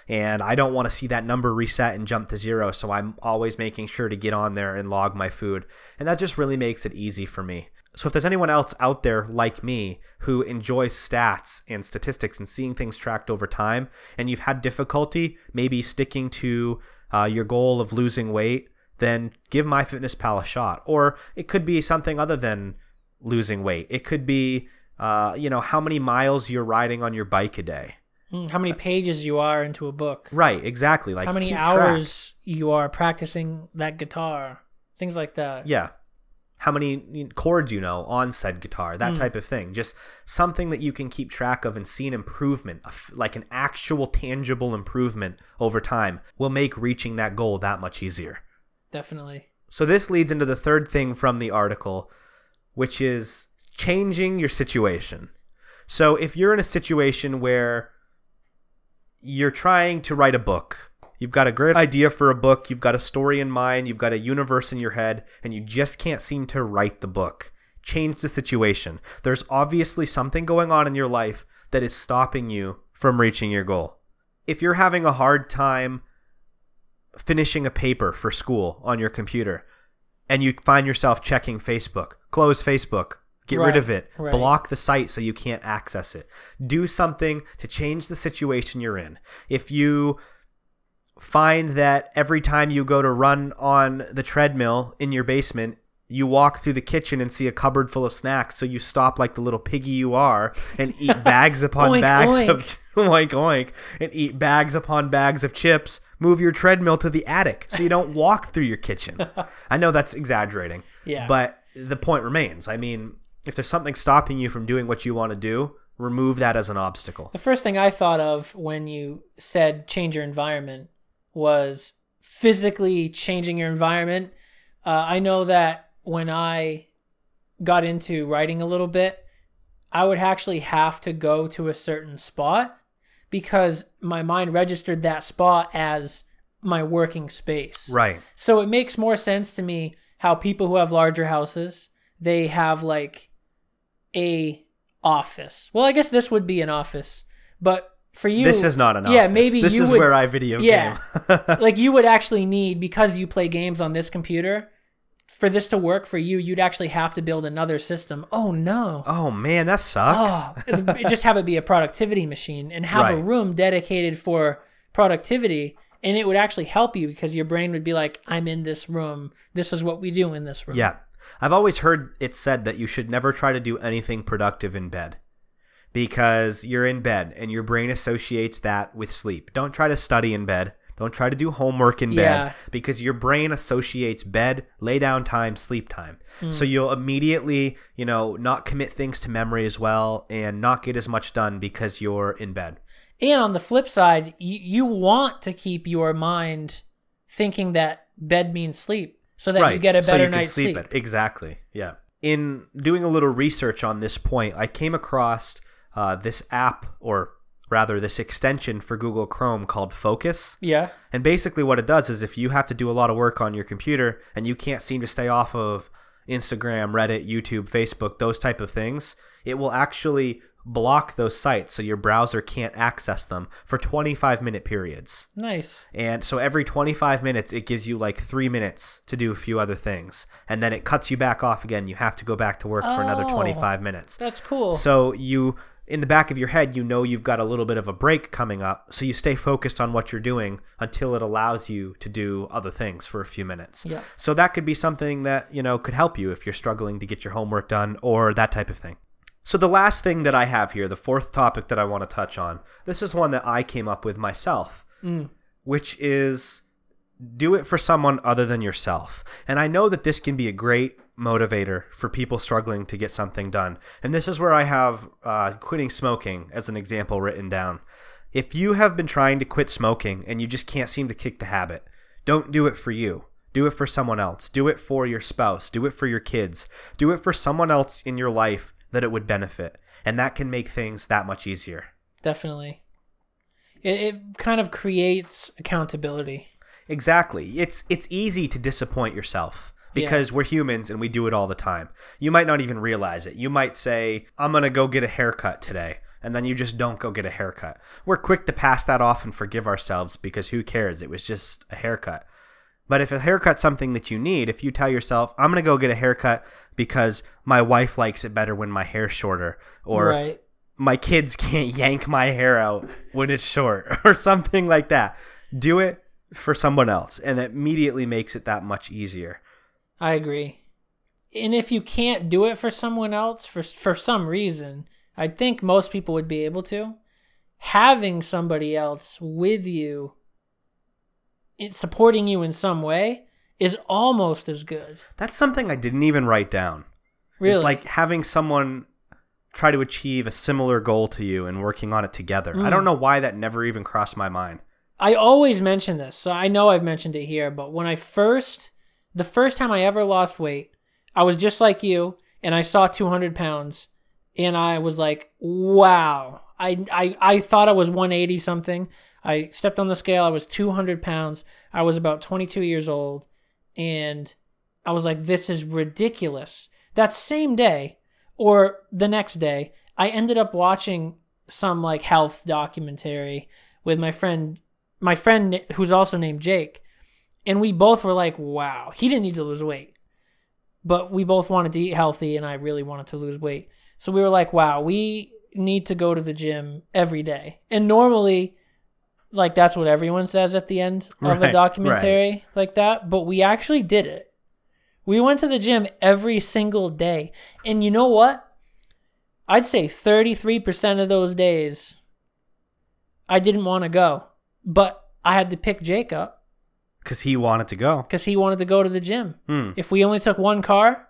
and I don't want to see that number reset and jump to zero. So I'm always making sure to get on there and log my food. And that just really makes it easy for me. So if there's anyone else out there like me who enjoys stats and statistics and seeing things tracked over time, and you've had difficulty maybe sticking to uh, your goal of losing weight, then give MyFitnessPal a shot. Or it could be something other than losing weight. It could be, uh, you know, how many miles you're riding on your bike a day. Mm, How many pages you are into a book? Right, exactly. Like How many keep track. hours you are practicing that guitar? Things like that. Yeah. How many chords you know on said guitar, that hmm. type of thing. Just something that you can keep track of and see an improvement, like an actual tangible improvement over time, will make reaching that goal that much easier. Definitely. So this leads into the third thing from the article, which is changing your situation. So if you're in a situation where you're trying to write a book, you've got a great idea for a book, you've got a story in mind, you've got a universe in your head, and you just can't seem to write the book. Change the situation. There's obviously something going on in your life that is stopping you from reaching your goal. If you're having a hard time finishing a paper for school on your computer and you find yourself checking Facebook, close Facebook, get rid of it, right. block the site so you can't access it. Do something to change the situation you're in. If you find that every time you go to run on the treadmill in your basement, you walk through the kitchen and see a cupboard full of snacks, so you stop like the little piggy you are and eat bags upon Oink, bags oink. of oink oink and eat bags upon bags of chips. Move your treadmill to the attic so you don't walk through your kitchen. I know that's exaggerating, Yeah. but the point remains. I mean, if there's something stopping you from doing what you want to do, remove that as an obstacle. The first thing I thought of when you said change your environment was physically changing your environment. Uh, I know that when I got into writing a little bit, I would actually have to go to a certain spot because my mind registered that spot as my working space. Right. So it makes more sense to me how people who have larger houses, they have like a office. Well, I guess this would be an office, but for you This is not an Yeah, maybe this you is would, where I video Yeah. game. like you would actually need because you play games on this computer for this to work for you, you'd actually have to build another system. Oh no. oh man, that sucks. Oh, just have it be a productivity machine and have a room dedicated for productivity and it would actually help you because your brain would be like i'm in this room this is what we do in this room Yeah. I've always heard it said that you should never try to do anything productive in bed because you're in bed and your brain associates that with sleep. Don't try to study in bed. Don't try to do homework in Yeah. bed because your brain associates bed, lay down time, sleep time. Hmm. So you'll immediately, you know, not commit things to memory as well and not get as much done because you're in bed. and on the flip side you, you want to keep your mind thinking that bed means sleep so that you get a so better you can night's sleep, it. Exactly. Yeah. In doing a little research on this point, I came across uh, this app, or rather, this extension for Google Chrome called Focus. yeah And basically, what it does is if you have to do a lot of work on your computer and you can't seem to stay off of Instagram, Reddit, YouTube, Facebook, those type of things, it will actually block those sites so your browser can't access them for 25 minute periods. nice And so every 25 minutes, it gives you like three minutes to do a few other things. And then it cuts you back off again. You have to go back to work for another Oh. 25 minutes. that's cool So you, in the back of your head, you know you've got a little bit of a break coming up. So you stay focused on what you're doing until it allows you to do other things for a few minutes. Yeah. So that could be something that, you know, could help you if you're struggling to get your homework done or that type of thing. So the last thing that I have here, the fourth topic that I want to touch on, this is one that I came up with myself, mm. which is do it for someone other than yourself. And I know that this can be a great motivator for people struggling to get something done. And this is where I have uh, quitting smoking as an example written down. If you have been trying to quit smoking and you just can't seem to kick the habit, don't do it for you. Do it for someone else. Do it for your spouse. Do it for your kids. Do it for someone else in your life that it would benefit. And that can make things that much easier. definitely it, it kind of creates accountability Exactly. It's it's easy to disappoint yourself because we're humans and we do it all the time. You might not even realize it. You might say, "I'm going to go get a haircut today." and then you just don't go get a haircut. We're quick to pass that off and forgive ourselves because who cares? It was just a haircut. But if a haircut's something that you need, if you tell yourself, I'm going to go get a haircut because my wife likes it better when my hair's shorter, or right. my kids can't yank my hair out when it's short, or something like that, do it for someone else. And it immediately makes it that much easier. I agree. And if you can't do it for someone else for for some reason, I think most people would be able to. Having somebody else with you, in, supporting you in some way, is almost as good. That's something I didn't even write down. Really, It's like having someone try to achieve a similar goal to you and working on it together. I Mm. don't know why that never even crossed my mind. I always mention this, so I know I've mentioned it here, but when I first, the first time I ever lost weight, I was just like you, and I saw 200 pounds, and I was like, wow. I, I, I thought I was 180 something. I stepped on the scale, I was 200 pounds. I was about 22 years old, and I was like, this is ridiculous. That same day, or the next day, I ended up watching some like health documentary with my friend my friend who's also named Jake, and we both were like, "Wow, he didn't need to lose weight, but we both wanted to eat healthy, and I really wanted to lose weight." So we were like, "Wow, we need to go to the gym every day." And normally, like that's what everyone says at the end of Right, a documentary like that, but we actually did it. We went to the gym every single day, and you know what? I'd say 33% of those days I didn't want to go, but I had to pick Jake up Because he wanted to go. because he wanted to go to the gym. Hmm. If we only took one car,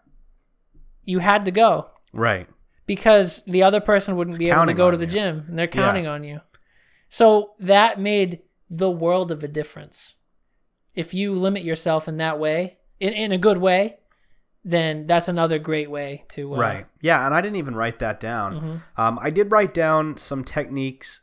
you had to go Right. because the other person wouldn't be able to go to the you. gym and they're counting on you. So that made the world of a difference. If you limit yourself in that way, in, in a good way, then that's another great way to uh, Right. Yeah, and I didn't even write that down. Mm-hmm. Um, I did write down some techniques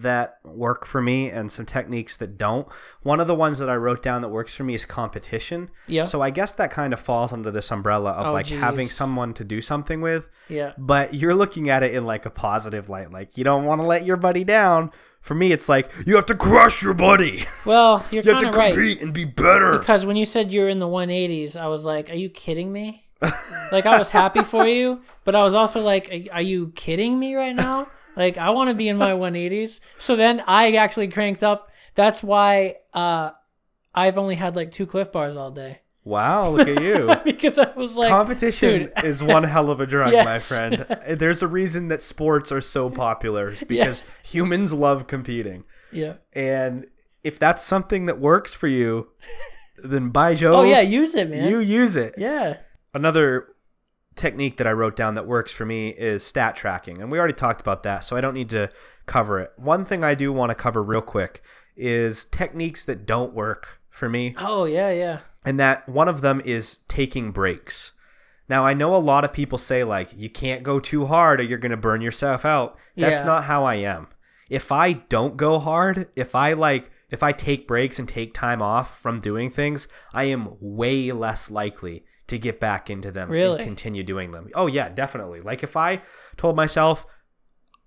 that work for me and some techniques that don't. One of the ones that I wrote down that works for me is competition. Yeah. So I guess that kind of falls under this umbrella of Oh, like having someone to do something with. Yeah. But you're looking at it in like a positive light. Like you don't want to let your buddy down. For me, it's like you have to crush your buddy. Well, you're You have to of right. compete and be better. Because when you said you're in the 180s, I was like, "Are you kidding me?" like I was happy for you, but I was also like, "Are- "Are you kidding me right now?" Like I want to be in my 180s. So then I actually cranked up. That's why uh, I've only had like two Clif Bars all day wow, look at you. because I was like, Competition dude. is one hell of a drug, my friend. There's a reason that sports are so popular because humans love competing. yeah. And if that's something that works for you, then by Joe. Oh yeah, use it, man. you use it. yeah. Another technique that I wrote down that works for me is stat tracking. And we already talked about that, so I don't need to cover it. One thing I do want to cover real quick is techniques that don't work for me Oh yeah, yeah. and that one of them is taking breaks. Now, I know a lot of people say, like, you can't go too hard or you're going to burn yourself out. That's Yeah. not how I am. If I don't go hard, if I like, if I take breaks and take time off from doing things, I am way less likely to get back into them Really? and continue doing them. Oh, yeah, definitely. Like, if I told myself,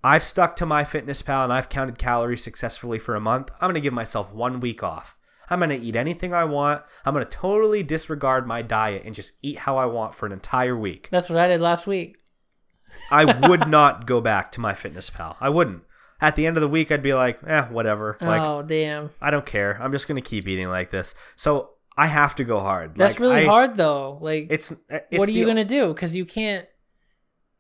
I've stuck to MyFitnessPal and I've counted calories successfully for a month, I'm going to give myself one week off. I'm going to eat anything I want. I'm going to totally disregard my diet and just eat how I want for an entire week. That's what I did last week. I would not go back to MyFitnessPal. I wouldn't. At the end of the week, I'd be like, eh, whatever. Like, oh damn. I don't care. I'm just going to keep eating like this. So I have to go hard. That's Like, really I- hard though. Like It's, it's what are you gonna do? Because you can't.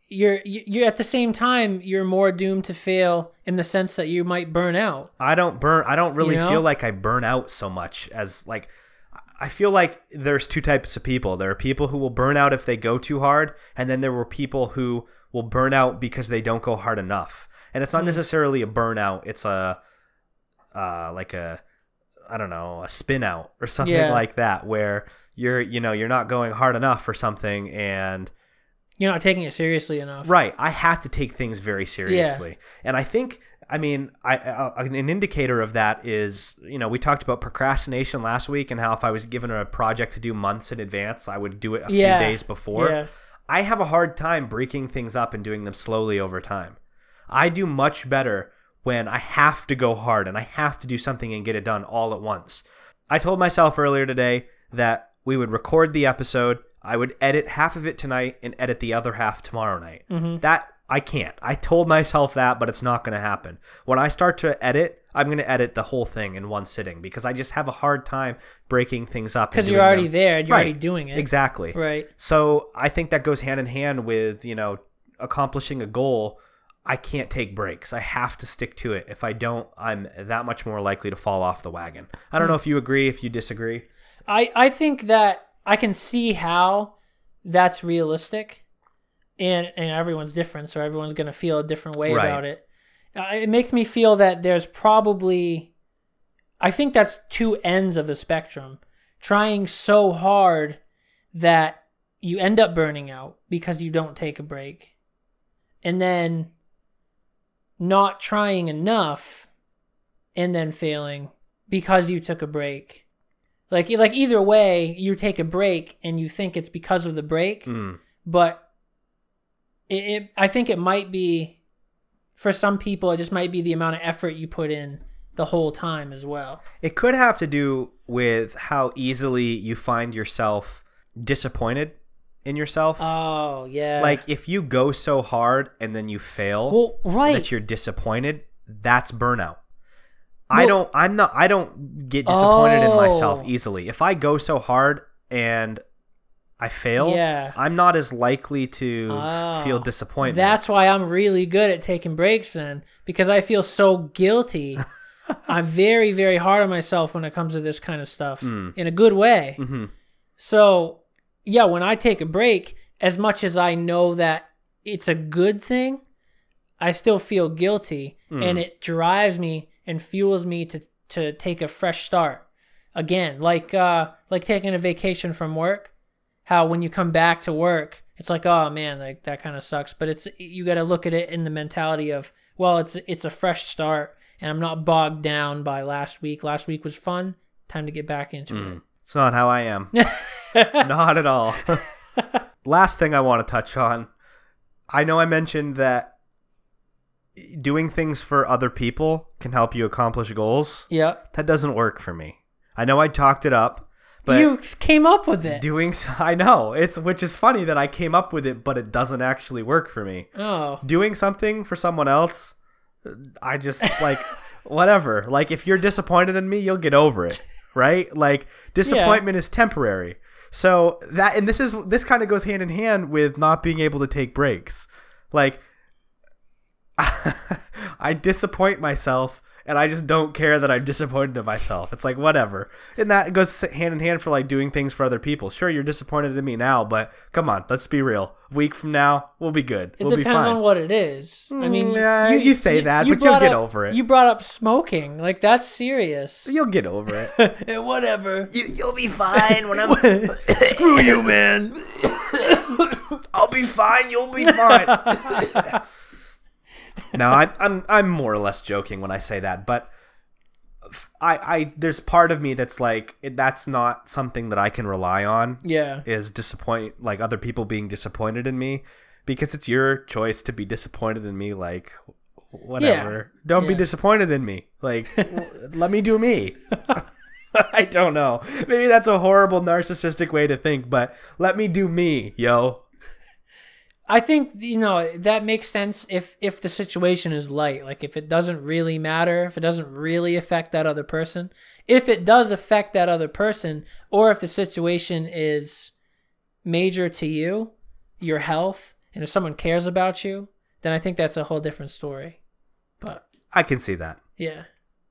You're you- you're at the same time you're more doomed to fail in the sense that you might burn out. I don't burn. I don't really You know? feel like I burn out so much as like. I feel like there's two types of people. There are people who will burn out if they go too hard, and then there were people who will burn out because they don't go hard enough. And it's not Hmm. necessarily a burnout. It's a, uh, like a, I don't know, a spin out or something Yeah. like that, where you're, you know, you're not going hard enough for something, and You're not taking it seriously enough. Right. I have to take things very seriously. And I think, I mean, I, I an indicator of that is, you know, we talked about procrastination last week and how if I was given a project to do months in advance, I would do it a Yeah. few days before. Yeah. I have a hard time breaking things up and doing them slowly over time. I do much better when I have to go hard and I have to do something and get it done all at once. I told myself earlier today that we would record the episode, I would edit half of it tonight and edit the other half tomorrow night. Mm-hmm. That I can't. I told myself that, but it's not going to happen. When I start to edit, I'm going to edit the whole thing in one sitting because I just have a hard time breaking things up. Because you're already them. there and you're already doing it. Exactly. Right. So I think that goes hand in hand with, you know, accomplishing a goal. I can't take breaks. I have to stick to it. If I don't, I'm that much more likely to fall off the wagon. I don't know if you agree, if you disagree. I, I think that I can see how that's realistic and and everyone's different so everyone's going to feel a different way Right. about it uh, it makes me feel that there's probably i think that's two ends of the spectrum trying so hard that you end up burning out because you don't take a break and then not trying enough and then failing because you took a break like like either way you take a break and you think it's because of the break Mm. but it, it i think it might be for some people it just might be the amount of effort you put in the whole time as well It could have to do with how easily you find yourself disappointed in yourself. oh yeah like if you go so hard and then you fail well right that you're disappointed, that's burnout. I don't I'm not I don't get disappointed in myself Oh. easily. If I go so hard and I fail, Yeah. I'm not as likely to Oh. feel disappointment. That's why I'm really good at taking breaks then, because I feel so guilty. I'm very, very hard on myself when it comes to this kind of stuff Mm. in a good way. Mhm. So, yeah, when I take a break, as much as I know that it's a good thing, I still feel guilty Mm. and it drives me and fuels me to, to take a fresh start again. Like, uh, like taking a vacation from work how when you come back to work, it's like, oh man, like that kind of sucks. But it's you got to look at it in the mentality of, well, it's it's a fresh start, and I'm not bogged down by last week. Last week was fun. Time to get back into it. It's not how I am. not at all. Last thing I want to touch on. I know I mentioned that doing things for other people can help you accomplish goals. Yeah, That doesn't work for me. I know I talked it up, but you came up with it. doing I know it's which is funny that I came up with it, but it doesn't actually work for me. oh, Doing something for someone else, I just like whatever. Like if you're disappointed in me, you'll get over it, right? Like disappointment is temporary. So that and this is this kind of goes hand in hand with not being able to take breaks. Like I disappoint myself and I just don't care that I'm disappointed in myself. It's like whatever. And that goes hand in hand for like doing things for other people. Sure, you're disappointed in me now, but come on, let's be real. A week from now, we'll be good. it we'll be depends fine. on what it is. I mean, Mm, yeah, you say that, but you'll brought get up- over it. You brought up smoking, like that's serious. You'll get over it. Whatever. you, you'll be fine when I'm. Screw you, man. I'll be fine. You'll be fine. No, I, I'm I'm more or less joking when I say that, but I I there's part of me that's like that's not something that I can rely on. Yeah. Is disappoint like other people being disappointed in me because it's your choice to be disappointed in me. Like whatever, don't be disappointed in me. Like let me do me. I don't know. Maybe that's a horrible narcissistic way to think, but let me do me, yo. I think you know that makes sense if if the situation is light, like if it doesn't really matter, if it doesn't really affect that other person. If it does affect that other person, or if the situation is major to you, your health, and if someone cares about you, then I think that's a whole different story. But I can see that. yeah.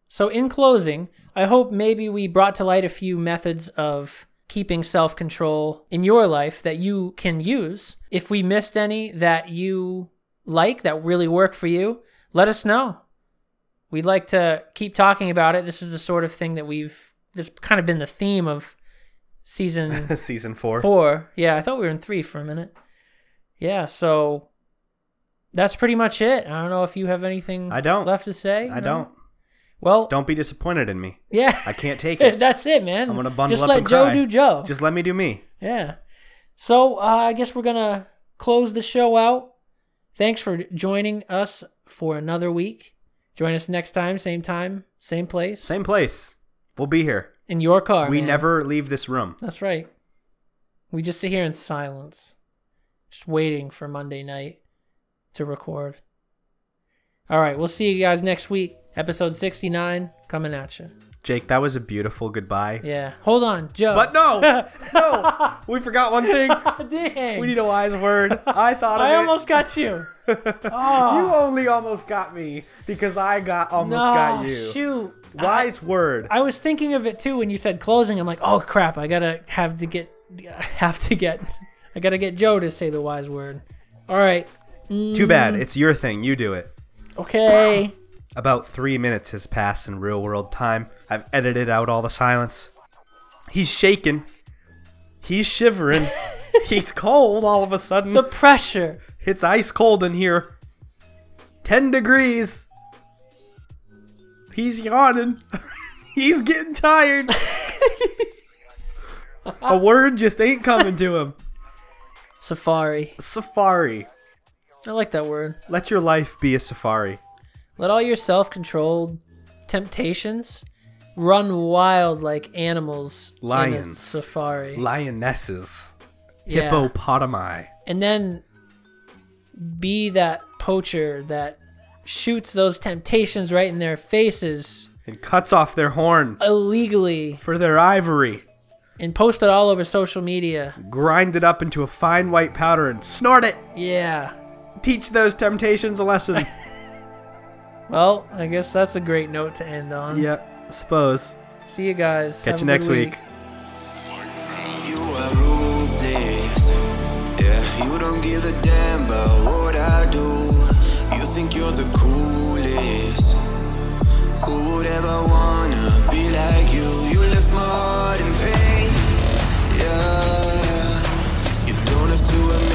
So in closing, I hope maybe we brought to light a few methods of keeping self-control in your life that you can use. If we missed any that you like that really work for you, let us know. We'd like to keep talking about it. This is the sort of thing that we've this kind of been the theme of season Season four. four. Yeah, I thought we were in three for a minute. Yeah, so that's pretty much it. I don't know if you have anything I don't. left to say. I No? don't. Well, Don't be disappointed in me. yeah. I can't take it. That's it, man. I'm gonna bundle Just up let and Joe cry. do Joe. Just let me do me. yeah. So uh, I guess we're gonna close the show out. thanks for joining us for another week. Join us next time, same time, same place, Same place. We'll be here. in your car. we man. never leave this room. That's right. We just sit here in silence, just waiting for Monday night to record. All right, we'll see you guys next week. Episode 69 coming at you. Jake, that was a beautiful goodbye. Yeah. Hold on, Joe. But no, no, we forgot one thing. Dang. We need a wise word. I thought of I it. almost got you. Oh, You only almost got me because I got almost no, got you. Shoot. Wise word. I was thinking of it too when you said closing. I'm like, oh crap! I gotta have to get, have to get, I gotta get Joe to say the wise word. All right. Too bad. Mm. It's your thing. You do it. Okay. About three minutes has passed in real world time. I've edited out all the silence. He's shaking. He's shivering. He's cold all of a sudden. The pressure. It's ice cold in here. 10 degrees. He's yawning. He's getting tired. a word just ain't coming to him. Safari. Safari. I like that word. Let your life be a safari. Let all your self-controlled temptations run wild like animals in a Lions. safari. Lionesses. Yeah. Hippopotami. and then be that poacher that shoots those temptations right in their faces And cuts off their horn illegally for their ivory. and post it all over social media. Grind it up into a fine white powder and snort it. Yeah. Teach those temptations a lesson. Well, I guess that's a great note to end on. Yep, yeah, suppose. See you guys. Catch Have you next week. week. You are ruthless. Yeah, you don't give a damn about what I do. You think you're the coolest. Who would ever wanna be like you? You my heart in pain. Yeah. You don't have to admit.